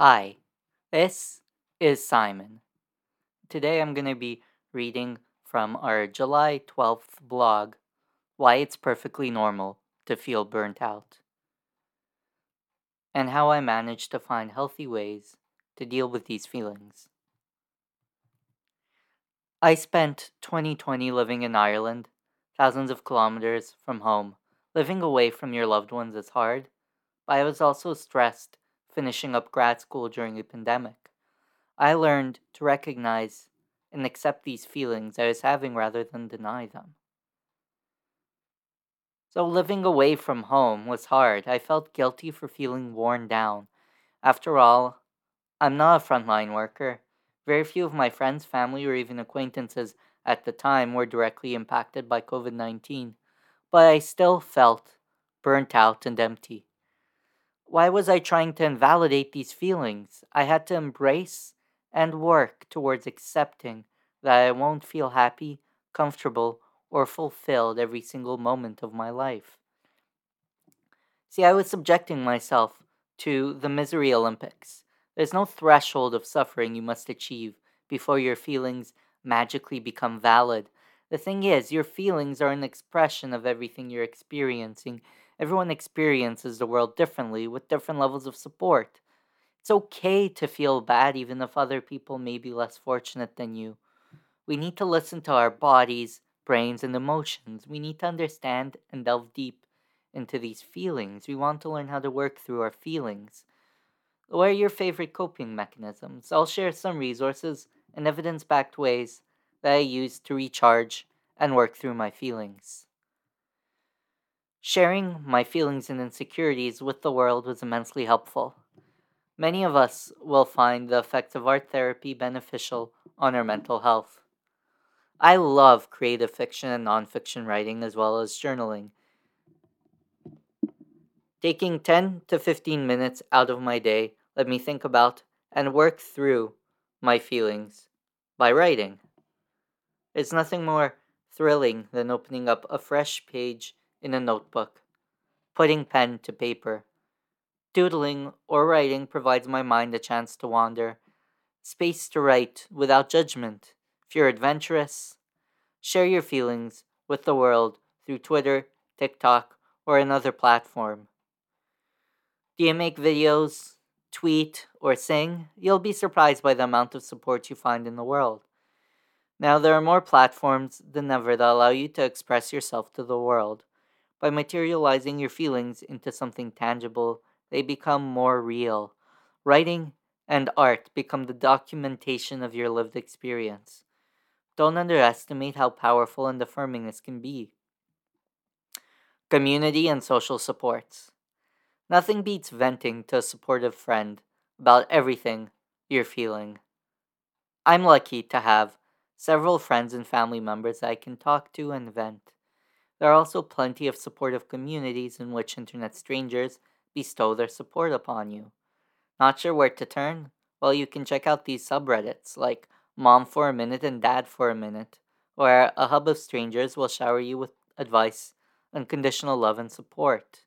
Hi, this is Simon. Today I'm going to be reading from our July 12th blog Why It's Perfectly Normal to Feel Burnt Out, and how I managed to find healthy ways to deal with these feelings. I spent 2020 living in Ireland, thousands of kilometers from home. Living away from your loved ones is hard, but I was also stressed finishing up grad school during the pandemic. I learned to recognize and accept these feelings I was having rather than deny them. So, living away from home was hard. I felt guilty for feeling worn down. After all, I'm not a frontline worker. Very few of my friends, family, or even acquaintances at the time were directly impacted by COVID 19, but I still felt burnt out and empty. Why was I trying to invalidate these feelings? I had to embrace and work towards accepting that I won't feel happy, comfortable, or fulfilled every single moment of my life. See, I was subjecting myself to the misery Olympics. There's no threshold of suffering you must achieve before your feelings magically become valid. The thing is, your feelings are an expression of everything you're experiencing. Everyone experiences the world differently with different levels of support. It's okay to feel bad even if other people may be less fortunate than you. We need to listen to our bodies, brains, and emotions. We need to understand and delve deep into these feelings. We want to learn how to work through our feelings. What are your favorite coping mechanisms? I'll share some resources and evidence backed ways that I use to recharge and work through my feelings. Sharing my feelings and insecurities with the world was immensely helpful. Many of us will find the effects of art therapy beneficial on our mental health. I love creative fiction and nonfiction writing as well as journaling. Taking 10 to 15 minutes out of my day, let me think about and work through my feelings by writing. It's nothing more thrilling than opening up a fresh page in a notebook, putting pen to paper. Doodling or writing provides my mind a chance to wander, space to write without judgment. If you're adventurous, share your feelings with the world through Twitter, TikTok, or another platform. Do you make videos, tweet, or sing? You'll be surprised by the amount of support you find in the world. Now, there are more platforms than ever that allow you to express yourself to the world. By materializing your feelings into something tangible, they become more real. Writing and art become the documentation of your lived experience. Don't underestimate how powerful and affirming this can be. Community and social supports. Nothing beats venting to a supportive friend about everything you're feeling. I'm lucky to have several friends and family members I can talk to and vent. There are also plenty of supportive communities in which internet strangers bestow their support upon you. Not sure where to turn? Well, you can check out these subreddits like Mom for a Minute and Dad for a Minute, where a hub of strangers will shower you with advice, unconditional love, and support.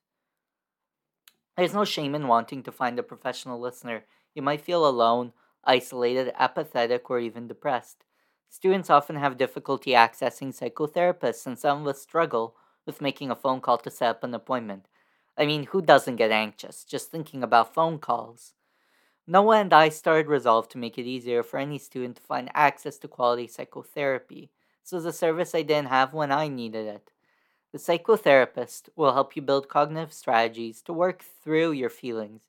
There's no shame in wanting to find a professional listener. You might feel alone, isolated, apathetic, or even depressed. Students often have difficulty accessing psychotherapists, and some us struggle with making a phone call to set up an appointment. I mean, who doesn't get anxious just thinking about phone calls? Noah and I started Resolve to make it easier for any student to find access to quality psychotherapy. This was a service I didn't have when I needed it. The psychotherapist will help you build cognitive strategies to work through your feelings.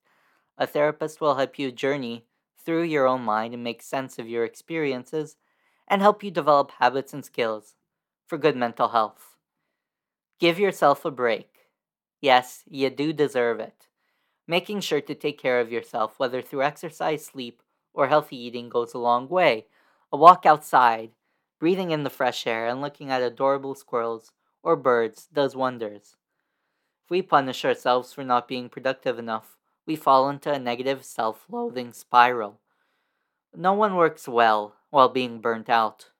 A therapist will help you journey through your own mind and make sense of your experiences and help you develop habits and skills for good mental health. Give yourself a break. Yes, you do deserve it. Making sure to take care of yourself, whether through exercise, sleep, or healthy eating, goes a long way. A walk outside, breathing in the fresh air, and looking at adorable squirrels or birds does wonders. If we punish ourselves for not being productive enough, we fall into a negative self loathing spiral. No one works well while being burnt out.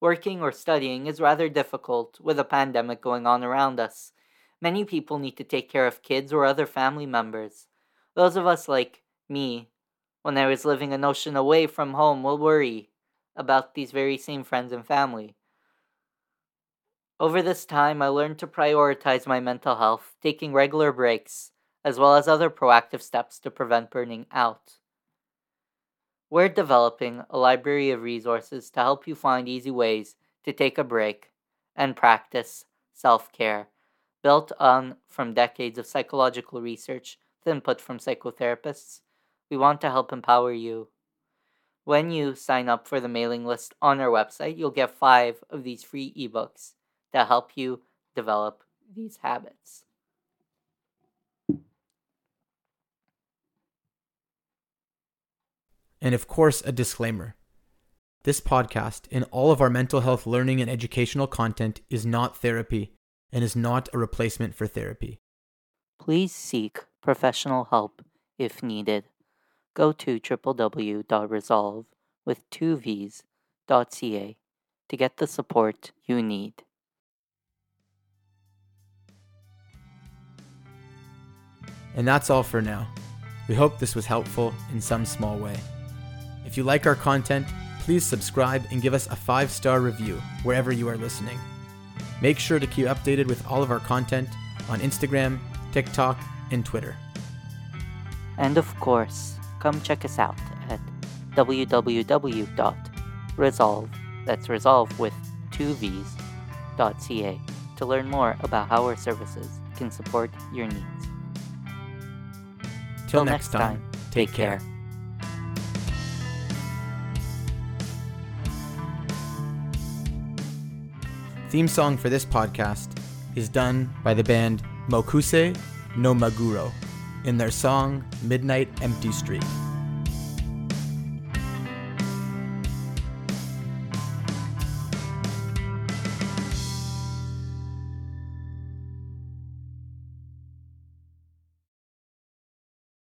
Working or studying is rather difficult with a pandemic going on around us. Many people need to take care of kids or other family members. Those of us like me, when I was living an ocean away from home, will worry about these very same friends and family. Over this time, I learned to prioritize my mental health, taking regular breaks, as well as other proactive steps to prevent burning out. We're developing a library of resources to help you find easy ways to take a break and practice self care built on from decades of psychological research with input from psychotherapists, we want to help empower you. When you sign up for the mailing list on our website, you'll get five of these free ebooks to help you develop these habits. And of course, a disclaimer. This podcast and all of our mental health learning and educational content is not therapy and is not a replacement for therapy. Please seek professional help if needed. Go to www.resolve with two V's.ca to get the support you need. And that's all for now. We hope this was helpful in some small way. If you like our content, please subscribe and give us a five star review wherever you are listening. Make sure to keep updated with all of our content on Instagram, TikTok, and Twitter. And of course, come check us out at www.resolve, that's resolve with two V's, .ca to learn more about how our services can support your needs. Till next time, take care. Theme song for this podcast is done by the band Mokuse no Maguro in their song Midnight Empty Street.